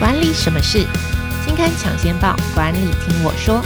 管理什么事？金刊抢先报，管理听我说。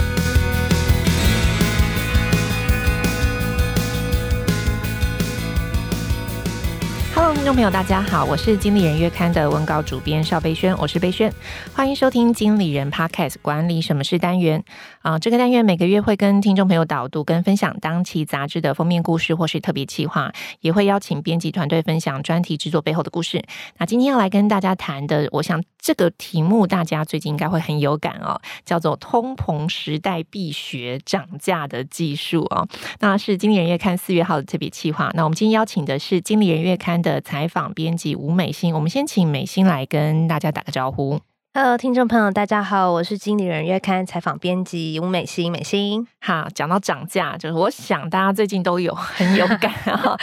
Hello，听众朋友，大家好，我是经理人月刊的文稿主编邵贝萱，我是贝萱，欢迎收听经理人 Podcast 管理什么事单元啊。这个单元每个月会跟听众朋友导读跟分享当期杂志的封面故事或是特别企划，也会邀请编辑团队分享专题制作背后的故事。那今天要来跟大家谈的，我想这个题目大家最近应该会很有感哦，叫做“通膨时代必学涨价的技术”哦。那是经理人月刊四月号的特别企划。那我们今天邀请的是经理人月刊的采访编辑吴美心，我们先请美心来跟大家打个招呼。Hello，听众朋友，大家好，我是经理人月刊采访编辑吴美心，美心。好，讲到涨价，就是我想大家最近都有 很有感啊，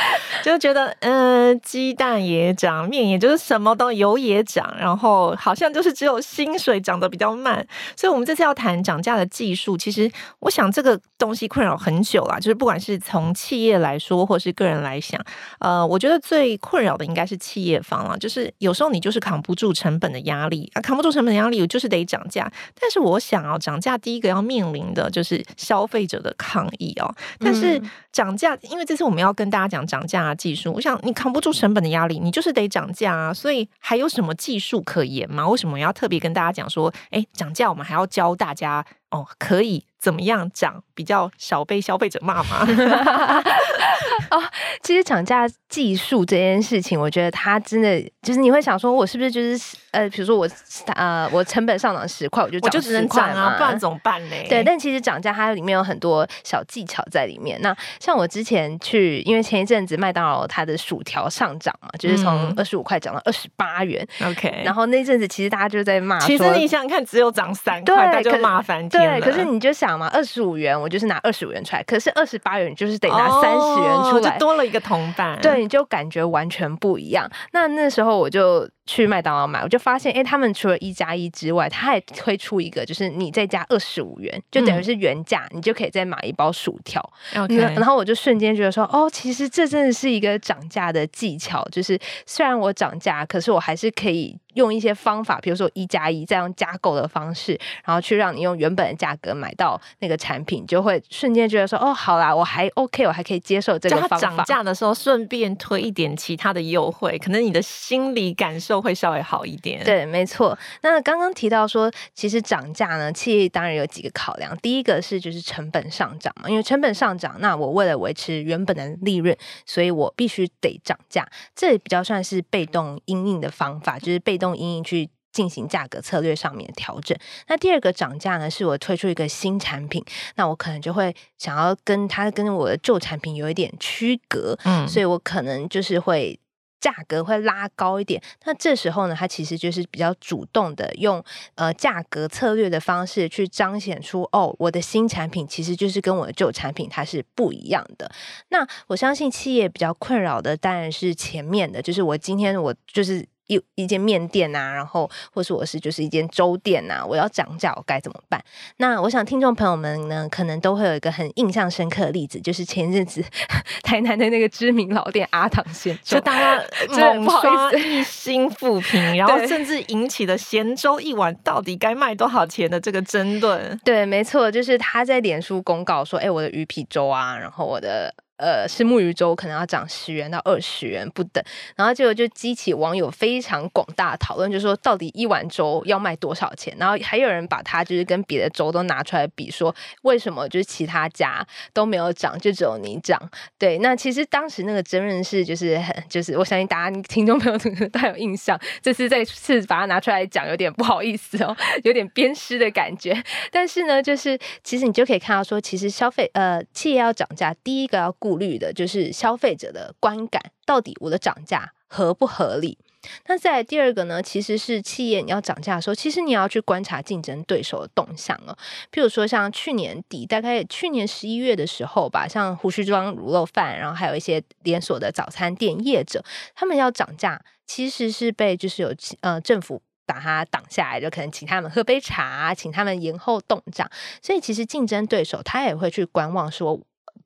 就觉得，嗯，鸡蛋也涨，面也就是什么都油也涨，然后好像就是只有薪水涨得比较慢。所以，我们这次要谈涨价的技术，其实我想这个东西困扰很久了，就是不管是从企业来说，或是个人来想，呃，我觉得最困扰的应该是企业方了，就是有时候你就是扛不住成本的压力啊，扛不住成。本压力我就是得涨价，但是我想啊，涨价第一个要面临的就是消费者的抗议哦。但是涨价，因为这次我们要跟大家讲涨价的技术，我想你扛不住成本的压力，你就是得涨价啊。所以还有什么技术可言吗？为什么要特别跟大家讲说，哎，涨价我们还要教大家哦，可以怎么样涨，比较少被消费者骂吗？哦，其实涨价技术这件事情，我觉得它真的就是你会想说，我是不是就是呃，比如说我呃，我成本上涨十块，我就涨十块，我就只能涨啊，不然怎么办呢？对，但其实涨价它里面有很多小技巧在里面。那像我之前去，因为前一阵子麦当劳它的薯条上涨嘛，就是从二十五块涨到二十八元。OK，、嗯、然后那阵子其实大家就在骂，其实你想想看，只有涨三块，大家就骂翻天了。对，可是你就想嘛，二十五元我就是拿二十五元出来，可是二十八元就是得拿三十元出来，哦、就多了一个铜板。对，你就感觉完全不一样。那那时候我就。去麦当劳买，我就发现，哎、欸，他们除了一加一之外，他还推出一个，就是你再加二十五元，就等于是原价，你就可以再买一包薯条。OK，然后我就瞬间觉得说，哦，其实这真的是一个涨价的技巧，就是虽然我涨价，可是我还是可以用一些方法，比如说一加一再用加购的方式，然后去让你用原本的价格买到那个产品，就会瞬间觉得说，哦，好啦，我还 OK，我还可以接受这个方法。涨价的时候，顺便推一点其他的优惠，可能你的心理感受。都会稍微好一点，对，没错。那刚刚提到说，其实涨价呢，企业当然有几个考量。第一个是就是成本上涨嘛，因为成本上涨，那我为了维持原本的利润，所以我必须得涨价。这比较算是被动因应的方法，就是被动因应去进行价格策略上面的调整。那第二个涨价呢，是我推出一个新产品，那我可能就会想要跟它跟我的旧产品有一点区隔，嗯，所以我可能就是会。价格会拉高一点，那这时候呢，它其实就是比较主动的用呃价格策略的方式去彰显出哦，我的新产品其实就是跟我的旧产品它是不一样的。那我相信企业比较困扰的当然是前面的，就是我今天我就是。一一间面店啊，然后或是我是就是一间粥店啊，我要涨价，我该怎么办？那我想听众朋友们呢，可能都会有一个很印象深刻的例子，就是前阵子 台南的那个知名老店阿唐鲜粥，就大家猛刷一星复评，然后甚至引起了咸粥一碗到底该卖多少钱的这个争论。对，没错，就是他在脸书公告说，哎，我的鱼皮粥啊，然后我的。呃，是木鱼粥可能要涨十元到二十元不等，然后结果就激起网友非常广大的讨论，就说到底一碗粥要卖多少钱？然后还有人把它就是跟别的粥都拿出来比，说为什么就是其他家都没有涨，就只有你涨？对，那其实当时那个争论是就是很就是我相信大家听众朋友可能都有印象，这次再次把它拿出来讲，有点不好意思哦，有点鞭尸的感觉。但是呢，就是其实你就可以看到说，其实消费呃企业要涨价，第一个要顾。顾虑的就是消费者的观感，到底我的涨价合不合理？那再来第二个呢，其实是企业你要涨价的时候，其实你要去观察竞争对手的动向哦。譬如说，像去年底，大概去年十一月的时候吧，像胡须庄卤肉饭，然后还有一些连锁的早餐店业者，他们要涨价，其实是被就是有呃政府把它挡下来，就可能请他们喝杯茶，请他们延后动涨。所以其实竞争对手他也会去观望说。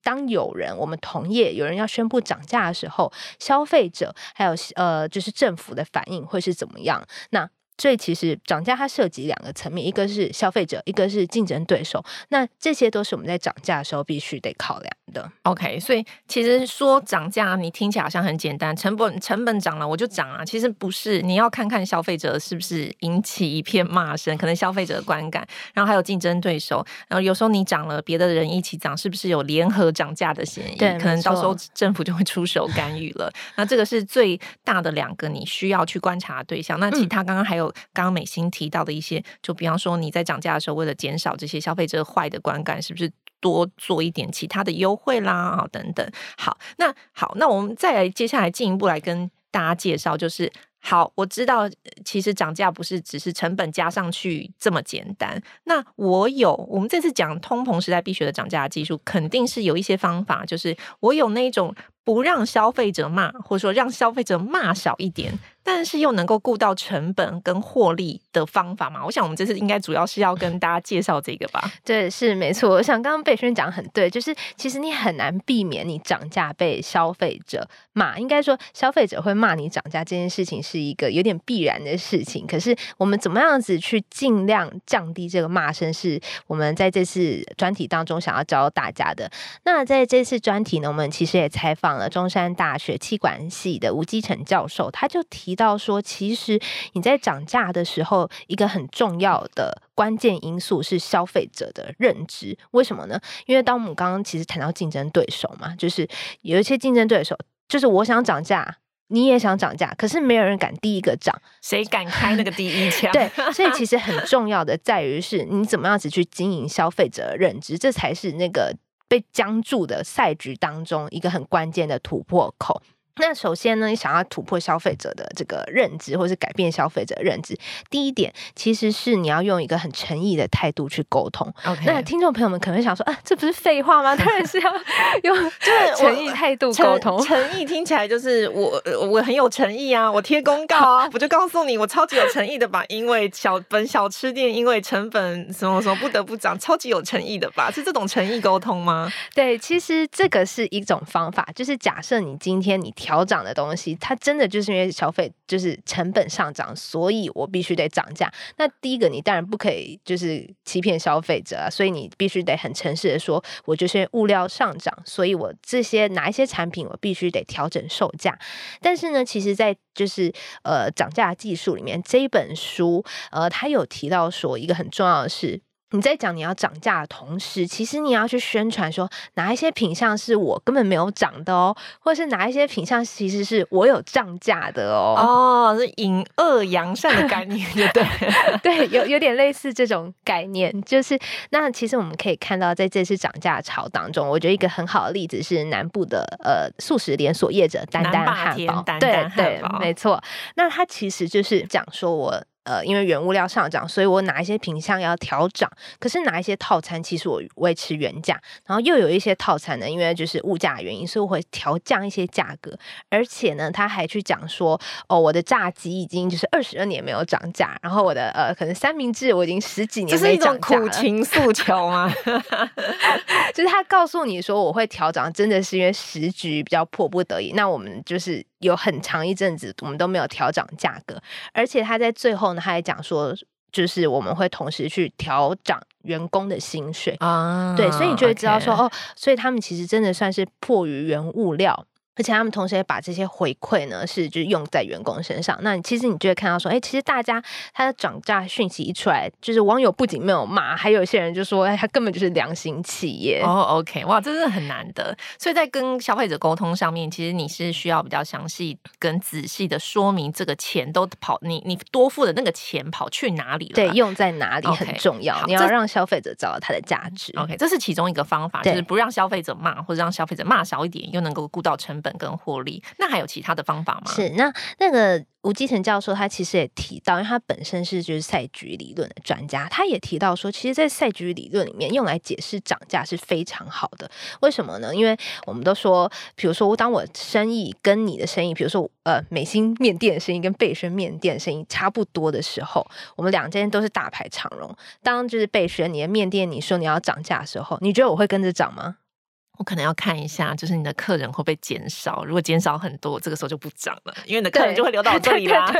当有人，我们同业有人要宣布涨价的时候，消费者还有呃，就是政府的反应会是怎么样？那所以其实涨价它涉及两个层面，一个是消费者，一个是竞争对手。那这些都是我们在涨价的时候必须得考量的。OK，所以其实说涨价，你听起来好像很简单，成本成本涨了我就涨啊。其实不是，你要看看消费者是不是引起一片骂声，可能消费者的观感，然后还有竞争对手，然后有时候你涨了，别的人一起涨，是不是有联合涨价的嫌疑？对，可能到时候政府就会出手干预了。那这个是最大的两个你需要去观察的对象。那其他刚刚还有。刚刚美心提到的一些，就比方说你在涨价的时候，为了减少这些消费者坏的观感，是不是多做一点其他的优惠啦？啊，等等。好，那好，那我们再来接下来进一步来跟大家介绍，就是好，我知道其实涨价不是只是成本加上去这么简单。那我有，我们这次讲通膨时代必学的涨价技术，肯定是有一些方法，就是我有那种不让消费者骂，或者说让消费者骂少一点。但是又能够顾到成本跟获利的方法嘛？我想我们这次应该主要是要跟大家介绍这个吧。对，是没错。我想刚刚贝轩讲得很对，就是其实你很难避免你涨价被消费者骂。应该说消费者会骂你涨价这件事情是一个有点必然的事情。可是我们怎么样子去尽量降低这个骂声，是我们在这次专题当中想要教大家的。那在这次专题呢，我们其实也采访了中山大学气管系的吴基成教授，他就提。到说，其实你在涨价的时候，一个很重要的关键因素是消费者的认知。为什么呢？因为当我们刚刚其实谈到竞争对手嘛，就是有一些竞争对手，就是我想涨价，你也想涨价，可是没有人敢第一个涨，谁敢开那个第一枪？对，所以其实很重要的在于是你怎么样子去经营消费者的认知，这才是那个被僵住的赛局当中一个很关键的突破口。那首先呢，你想要突破消费者的这个认知，或是改变消费者的认知，第一点其实是你要用一个很诚意的态度去沟通。那听众朋友们可能会想说啊，这不是废话吗？当然是要 用就是诚意态度沟通。诚意听起来就是我我很有诚意啊，我贴公告啊，我就告诉你我超级有诚意的吧，因为小本小吃店因为成本什么什么不得不涨，超级有诚意的吧？是这种诚意沟通吗？对，其实这个是一种方法，就是假设你今天你。调涨的东西，它真的就是因为消费就是成本上涨，所以我必须得涨价。那第一个，你当然不可以就是欺骗消费者啊，所以你必须得很诚实的说，我就是物料上涨，所以我这些哪一些产品我必须得调整售价。但是呢，其实，在就是呃涨价技术里面，这本书呃，它有提到说一个很重要的是。你在讲你要涨价的同时，其实你要去宣传说哪一些品项是我根本没有涨的哦，或者是哪一些品项其实是我有涨价的哦。哦，是引恶扬善的概念，对对？对，有有点类似这种概念。就是那其实我们可以看到，在这次涨价潮当中，我觉得一个很好的例子是南部的呃素食连锁业者丹丹汉堡，丹丹汉堡，对对，没错。那他其实就是讲说我。呃，因为原物料上涨，所以我哪一些品项要调涨，可是哪一些套餐其实我维持原价，然后又有一些套餐呢，因为就是物价原因，所以我会调降一些价格。而且呢，他还去讲说，哦，我的炸鸡已经就是二十二年没有涨价，然后我的呃，可能三明治我已经十几年没涨价了。这是一种苦情诉求吗？就是他告诉你说我会调涨，真的是因为时局比较迫不得已。那我们就是。有很长一阵子，我们都没有调涨价格，而且他在最后呢，他还讲说，就是我们会同时去调涨员工的薪水啊，对，所以你就会知道说.哦，所以他们其实真的算是迫于原物料。而且他们同时也把这些回馈呢，是就是用在员工身上。那其实你就会看到说，哎，其实大家他的涨价讯息一出来，就是网友不仅没有骂，还有一些人就说，哎，他根本就是良心企业。哦、oh，OK，哇，这是很难得。所以在跟消费者沟通上面，其实你是需要比较详细跟仔细的说明这个钱都跑，你你多付的那个钱跑去哪里了？对，用在哪里很重要。Okay, 你要让消费者找到它的价值。OK，这是其中一个方法，就是不让消费者骂，或者让消费者骂少一点，又能够顾到成本。本跟获利，那还有其他的方法吗？是那那个吴基成教授，他其实也提到，因为他本身是就是赛局理论的专家，他也提到说，其实，在赛局理论里面用来解释涨价是非常好的。为什么呢？因为我们都说，比如说，当我生意跟你的生意，比如说呃美心面店的生意跟贝轩面店的生意差不多的时候，我们两间都是大排长龙。当就是贝轩你的面店你说你要涨价的时候，你觉得我会跟着涨吗？我可能要看一下，就是你的客人会不会减少。如果减少很多，这个时候就不涨了，因为你的客人就会流到这里 啦。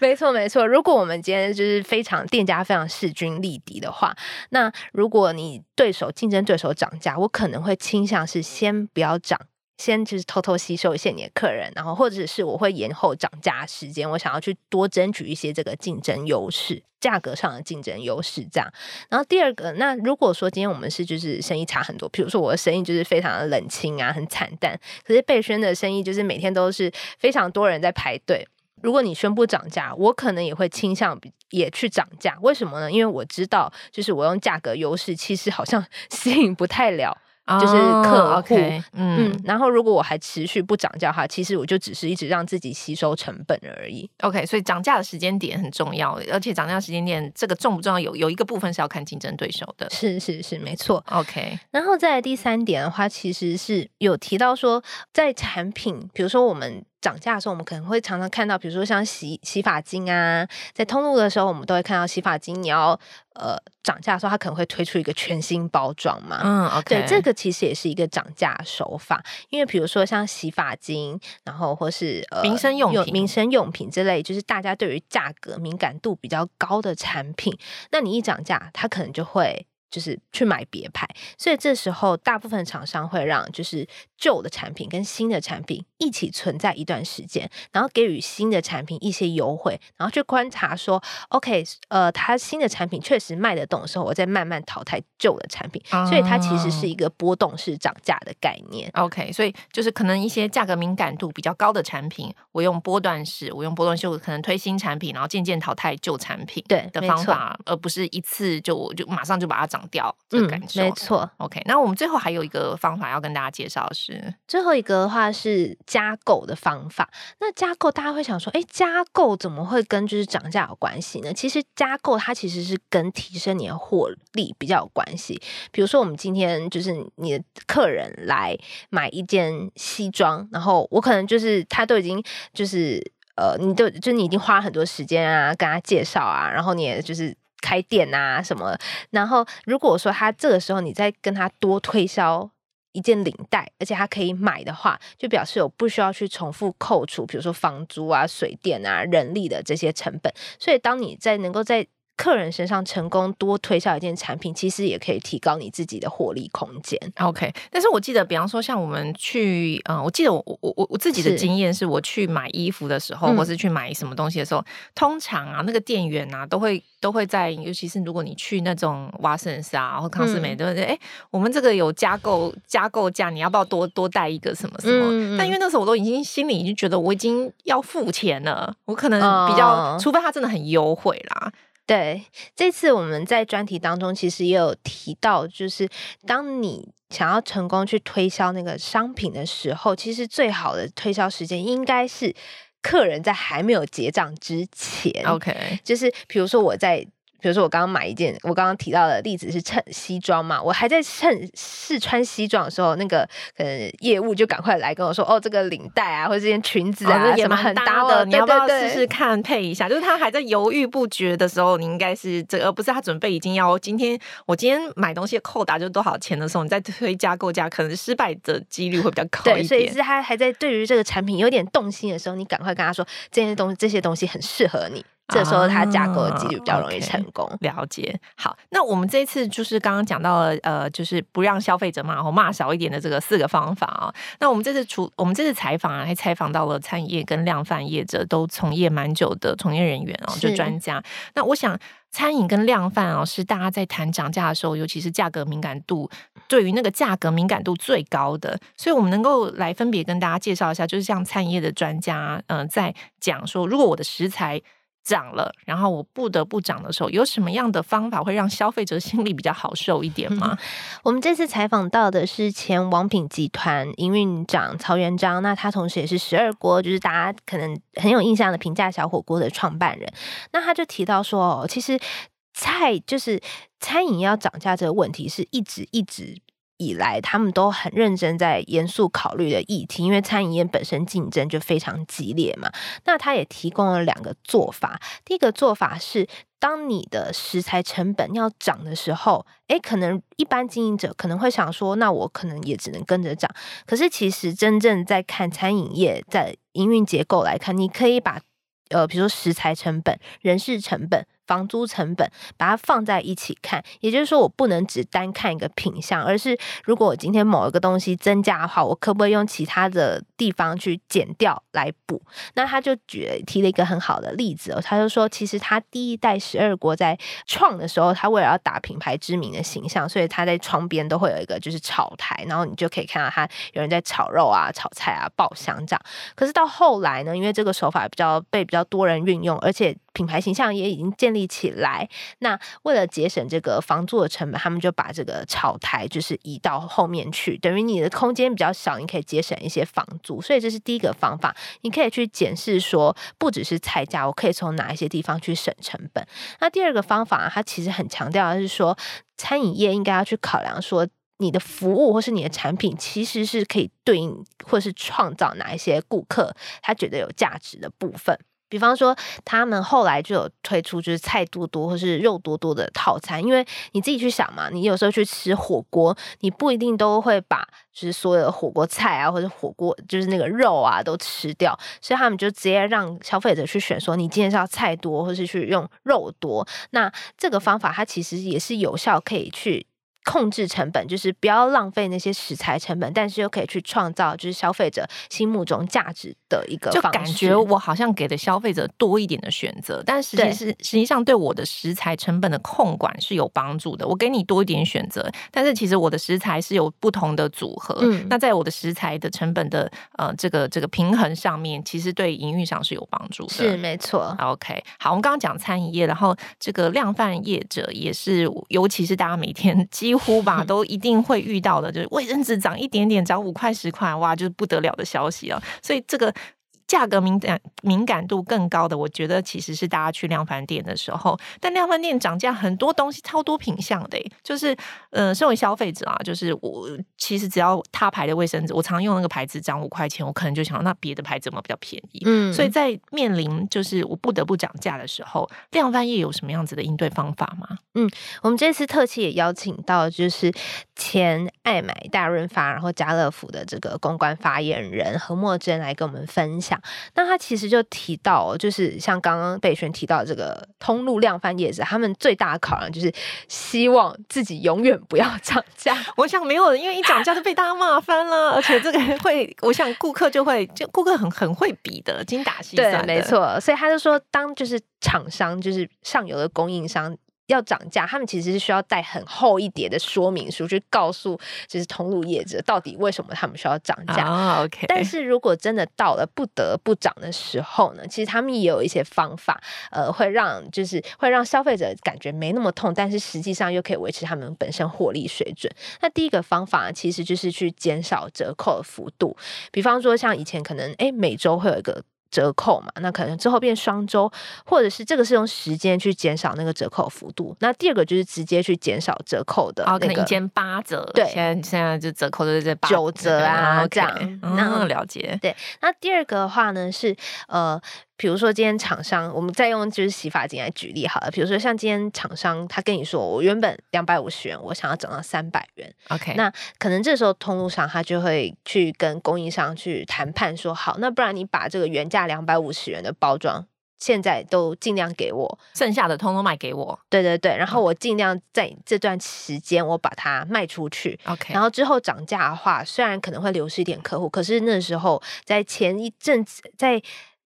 没错，没错。如果我们今天就是非常店家非常势均力敌的话，那如果你对手竞争对手涨价，我可能会倾向是先不要涨。先就是偷偷吸收一些你的客人，然后或者是我会延后涨价时间，我想要去多争取一些这个竞争优势，价格上的竞争优势这样。然后第二个，那如果说今天我们是就是生意差很多，比如说我的生意就是非常的冷清啊，很惨淡，可是贝萱的生意就是每天都是非常多人在排队。如果你宣布涨价，我可能也会倾向也去涨价。为什么呢？因为我知道，就是我用价格优势，其实好像 吸引不太了。就是客户，oh, okay, 嗯，嗯，然后如果我还持续不涨价的话，其实我就只是一直让自己吸收成本而已。OK，所以涨价的时间点很重要，而且涨价时间点这个重不重要，有有一个部分是要看竞争对手的。是是是，没错。OK，然后再来第三点的话，其实是有提到说，在产品，比如说我们。涨价的时候，我们可能会常常看到，比如说像洗洗发精啊，在通路的时候，我们都会看到洗发精，你要呃涨价的时候，它可能会推出一个全新包装嘛。嗯，OK，对，这个其实也是一个涨价手法，因为比如说像洗发精，然后或是呃民生用品、民生用品之类，就是大家对于价格敏感度比较高的产品，那你一涨价，它可能就会。就是去买别牌，所以这时候大部分厂商会让就是旧的产品跟新的产品一起存在一段时间，然后给予新的产品一些优惠，然后去观察说，OK，呃，它新的产品确实卖得动的时候，我再慢慢淘汰旧的产品，所以它其实是一个波动式涨价的概念。OK，所以就是可能一些价格敏感度比较高的产品，我用波段式，我用波段式，我可能推新产品，然后渐渐淘汰旧产品，对的方法，而不是一次就我就马上就把它涨。掉这个感受，嗯，没错。OK，那我们最后还有一个方法要跟大家介绍是，最后一个的话是加购的方法。那加购大家会想说，哎，加购怎么会跟就是涨价有关系呢？其实加购它其实是跟提升你的获利比较有关系。比如说，我们今天就是你的客人来买一件西装，然后我可能就是他都已经就是呃，你都就你已经花了很多时间啊，跟他介绍啊，然后你也就是。开店啊什么，然后如果说他这个时候你再跟他多推销一件领带，而且他可以买的话，就表示有不需要去重复扣除，比如说房租啊、水电啊、人力的这些成本。所以当你在能够在客人身上成功多推销一件产品，其实也可以提高你自己的获利空间。OK，但是我记得，比方说像我们去，嗯，我记得我我我我自己的经验是，我去买衣服的时候，是或是去买什么东西的时候，嗯、通常啊，那个店员啊，都会都会在，尤其是如果你去那种华森斯啊或康斯美，对不对？哎，我们这个有加购加购价，你要不要多多带一个什么什么？嗯、但因为那时候我都已经心里已经觉得我已经要付钱了，我可能比较，哦、除非他真的很优惠啦。对，这次我们在专题当中其实也有提到，就是当你想要成功去推销那个商品的时候，其实最好的推销时间应该是客人在还没有结账之前。OK，就是比如说我在。比如说，我刚刚买一件，我刚刚提到的例子是衬西装嘛，我还在衬试穿西装的时候，那个呃业务就赶快来跟我说，哦，这个领带啊，或者这件裙子啊，哦、也蛮搭的，你要不要试试看配一下？就是他还在犹豫不决的时候，你应该是这个，而不是他准备已经要今天我今天买东西扣打就多少钱的时候，你再推加购价，可能失败的几率会比较高一点。对，所以是他还在对于这个产品有点动心的时候，你赶快跟他说，这些东西这些东西很适合你。这时候它加购的几率比较容易成功。啊 okay, 了解。好，那我们这一次就是刚刚讲到了，呃，就是不让消费者骂或骂少一点的这个四个方法啊。那我们这次除我们这次采访啊，还采访到了餐饮业跟量贩业者都从业蛮久的从业人员哦，就专家。那我想餐饮跟量贩哦，是大家在谈涨价的时候，尤其是价格敏感度，对于那个价格敏感度最高的。所以我们能够来分别跟大家介绍一下，就是像餐饮业的专家，嗯、呃，在讲说，如果我的食材。涨了，然后我不得不涨的时候，有什么样的方法会让消费者心里比较好受一点吗？我们这次采访到的是前王品集团营运长曹元璋，那他同时也是十二锅，就是大家可能很有印象的平价小火锅的创办人。那他就提到说，其实菜就是餐饮要涨价这个问题，是一直一直。以来，他们都很认真在严肃考虑的议题，因为餐饮业本身竞争就非常激烈嘛。那他也提供了两个做法，第一个做法是，当你的食材成本要涨的时候，诶，可能一般经营者可能会想说，那我可能也只能跟着涨。可是其实真正在看餐饮业在营运结构来看，你可以把呃，比如说食材成本、人事成本。房租成本，把它放在一起看，也就是说，我不能只单看一个品相，而是如果我今天某一个东西增加的话，我可不可以用其他的地方去减掉来补？那他就举提了一个很好的例子哦，他就说，其实他第一代十二国在创的时候，他为了要打品牌知名的形象，所以他在窗边都会有一个就是炒台，然后你就可以看到他有人在炒肉啊、炒菜啊、爆香这样。可是到后来呢，因为这个手法比较被比较多人运用，而且品牌形象也已经建立起来。那为了节省这个房租的成本，他们就把这个炒台就是移到后面去，等于你的空间比较小，你可以节省一些房租。所以这是第一个方法，你可以去检视说，不只是菜价，我可以从哪一些地方去省成本。那第二个方法，它其实很强调的是说，餐饮业应该要去考量说，你的服务或是你的产品，其实是可以对应或是创造哪一些顾客他觉得有价值的部分。比方说，他们后来就有推出就是菜多多或是肉多多的套餐，因为你自己去想嘛，你有时候去吃火锅，你不一定都会把就是所有的火锅菜啊或者火锅就是那个肉啊都吃掉，所以他们就直接让消费者去选，说你今天是要菜多，或是去用肉多。那这个方法它其实也是有效，可以去。控制成本，就是不要浪费那些食材成本，但是又可以去创造就是消费者心目中价值的一个方式。就感觉我好像给的消费者多一点的选择，但实际是实际上对我的食材成本的控管是有帮助的。我给你多一点选择，但是其实我的食材是有不同的组合。嗯，那在我的食材的成本的呃这个这个平衡上面，其实对营运上是有帮助的。是没错。OK，好，我们刚刚讲餐饮业，然后这个量贩业者也是，尤其是大家每天 几乎吧 都一定会遇到的，就是卫生纸涨一点点，涨五块十块，哇，就是不得了的消息啊！所以这个。价格敏感敏感度更高的，我觉得其实是大家去量贩店的时候，但量贩店涨价很多东西超多品相的，就是呃，身为消费者啊，就是我其实只要他牌的卫生纸，我常用那个牌子涨五块钱，我可能就想那别的牌子怎么比较便宜？嗯，所以在面临就是我不得不涨价的时候，量贩业有什么样子的应对方法吗？嗯，我们这次特期也邀请到就是前爱买大润发，然后家乐福的这个公关发言人何默真来跟我们分享。那他其实就提到，就是像刚刚北轩提到这个通路量贩业者，他们最大的考量就是希望自己永远不要 涨价。我想没有人，因为一涨价就被大家骂翻了，而且这个会，我想顾客就会，就顾客很很会比的，精打细算。对，没错。所以他就说，当就是厂商，就是上游的供应商。要涨价，他们其实是需要带很厚一叠的说明书去告诉，就是通路业者到底为什么他们需要涨价。Oh, OK，但是如果真的到了不得不涨的时候呢，其实他们也有一些方法，呃，会让就是会让消费者感觉没那么痛，但是实际上又可以维持他们本身获利水准。那第一个方法其实就是去减少折扣的幅度，比方说像以前可能哎每周会有一个。折扣嘛，那可能之后变双周，或者是这个是用时间去减少那个折扣幅度。那第二个就是直接去减少折扣的，哦，可能以前八折，对，现在现在就折扣都是在九折啊，这样。然后了解，对。那第二个的话呢是呃。比如说，今天厂商，我们再用就是洗发精来举例好了。比如说，像今天厂商他跟你说，我原本两百五十元，我想要涨到三百元。OK，那可能这时候通路上他就会去跟供应商去谈判，说好，那不然你把这个原价两百五十元的包装，现在都尽量给我，剩下的通通卖给我。对对对，然后我尽量在这段时间我把它卖出去。OK，然后之后涨价的话，虽然可能会流失一点客户，可是那时候在前一阵子在。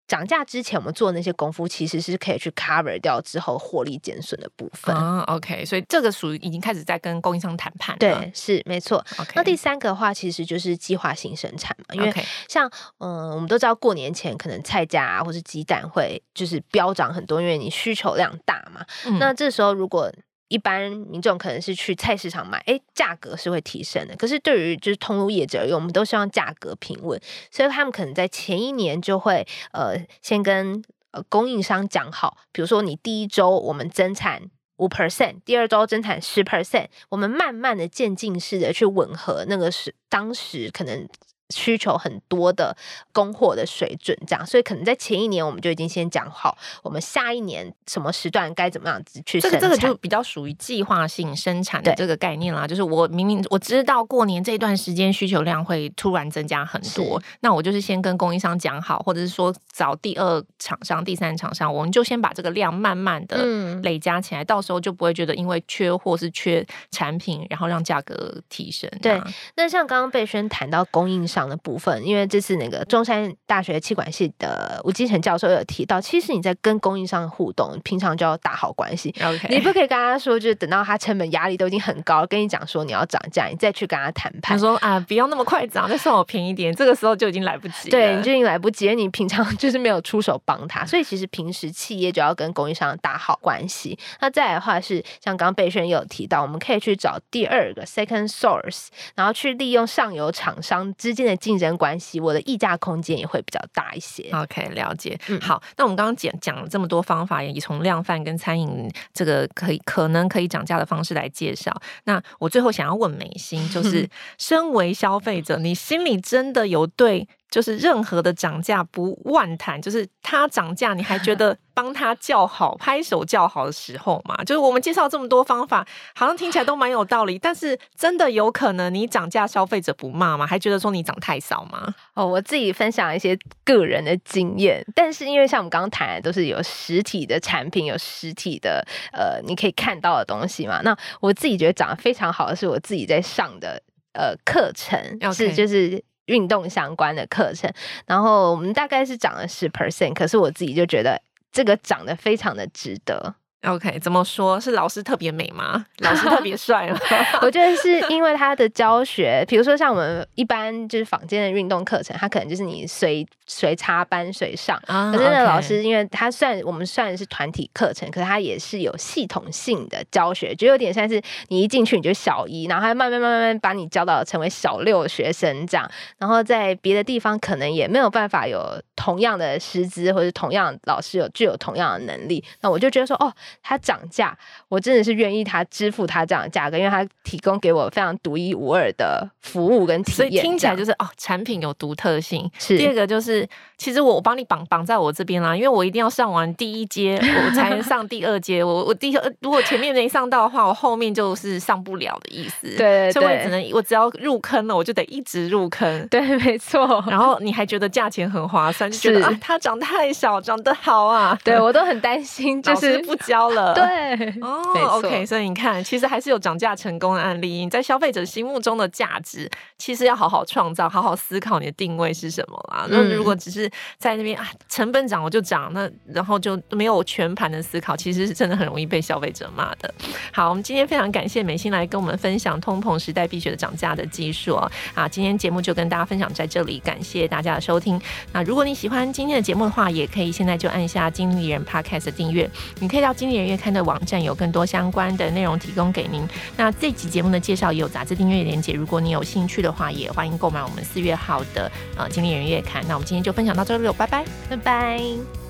涨价之前，我们做的那些功夫，其实是可以去 cover 掉之后获利减损的部分。啊，OK，所以这个属于已经开始在跟供应商谈判。对，是没错。那第三个的话，其实就是计划性生产嘛，因为像嗯，我们都知道过年前可能菜价啊，或是鸡蛋会就是飙涨很多，因为你需求量大嘛。嗯、那这时候如果一般民众可能是去菜市场买，哎，价格是会提升的。可是对于就是通路业者而言，我们都希望价格平稳，所以他们可能在前一年就会呃先跟呃供应商讲好，比如说你第一周我们增产五 percent，第二周增产十 percent，我们慢慢的渐进式的去吻合那个是当时可能。需求很多的供货的水准，这样，所以可能在前一年我们就已经先讲好，我们下一年什么时段该怎么样子去生产。这个这个就比较属于计划性生产的这个概念啦。就是我明明我知道过年这段时间需求量会突然增加很多，那我就是先跟供应商讲好，或者是说找第二厂商、第三厂商，我们就先把这个量慢慢的累加起来，嗯、到时候就不会觉得因为缺货是缺产品，然后让价格提升。对，那像刚刚贝轩谈到供应商。的部分，因为这次那个中山大学气管系的吴金成教授有提到，其实你在跟供应商互动，平常就要打好关系。Okay. 你不可以跟他说，就是等到他成本压力都已经很高，跟你讲说你要涨价，你再去跟他谈判。他说啊，不要那么快涨，再算我便宜点。这个时候就已经来不及了。对，你就已经来不及，你平常 就是没有出手帮他，所以其实平时企业就要跟供应商打好关系。那再来的话是，像刚刚贝轩也有提到，我们可以去找第二个 second source，然后去利用上游厂商之间的竞争关系，我的议价空间也会比较大一些。OK，了解。嗯，好，那我们刚刚讲讲了这么多方法，也从量贩跟餐饮这个可以可能可以涨价的方式来介绍。那我最后想要问美心，就 是身为消费者，你心里真的有对？就是任何的涨价不万谈，就是它涨价，你还觉得 帮他叫好、拍手叫好的时候嘛？就是我们介绍这么多方法，好像听起来都蛮有道理，但是真的有可能你涨价，消费者不骂吗？还觉得说你涨太少吗？哦，我自己分享一些个人的经验，但是因为像我们刚刚谈的都是有实体的产品，有实体的呃你可以看到的东西嘛。那我自己觉得涨得非常好的是我自己在上的呃课程.是就是。运动相关的课程，然后我们大概是涨了十 percent，可是我自己就觉得这个涨得非常的值得。OK，怎么说？是老师特别美吗？老师特别帅吗？我觉得是因为他的教学，比如说像我们一般就是坊间的运动课程，他可能就是你随随插班随上。Oh, 可是那老师，因为他算我们算是团体课程，可是他也是有系统性的教学，就有点像是你一进去你就小一，然后他慢慢慢慢把你教到成为小六学生这样。然后在别的地方可能也没有办法有同样的师资，或者同样老师有具有同样的能力。那我就觉得说，哦。他涨价，我真的是愿意他支付他这样的价格，因为他提供给我非常独一无二的服务跟体验。所以听起来就是哦，产品有独特性。是第二个就是，其实我我帮你绑绑在我这边啦，因为我一定要上完第一阶，我才能上第二阶。我我第一如果前面没上到的话，我后面就是上不了的意思。对，对，对，所以我只能我只要入坑了，我就得一直入坑。对，没错。然后你还觉得价钱很划算，就觉得啊，它涨太小，长得好啊。对我都很担心，就是不交。了，对哦，OK，所以你看，其实还是有涨价成功的案例。你在消费者心目中的价值，其实要好好创造，好好思考你的定位是什么啦。那、嗯、如果只是在那边啊，成本涨我就涨，那然后就没有全盘的思考，其实是真的很容易被消费者骂的。好，我们今天非常感谢美心来跟我们分享通膨时代必学的涨价的技术哦。啊，今天节目就跟大家分享在这里，感谢大家的收听。那如果你喜欢今天的节目的话，也可以现在就按下经理人 Podcast 订阅，你可以到经理人。月刊的网站有更多相关的内容提供给您。那这集节目的介绍也有杂志订阅连接，如果你有兴趣的话，也欢迎购买我们四月号的呃经理人月刊。那我们今天就分享到这里了，拜拜，拜拜。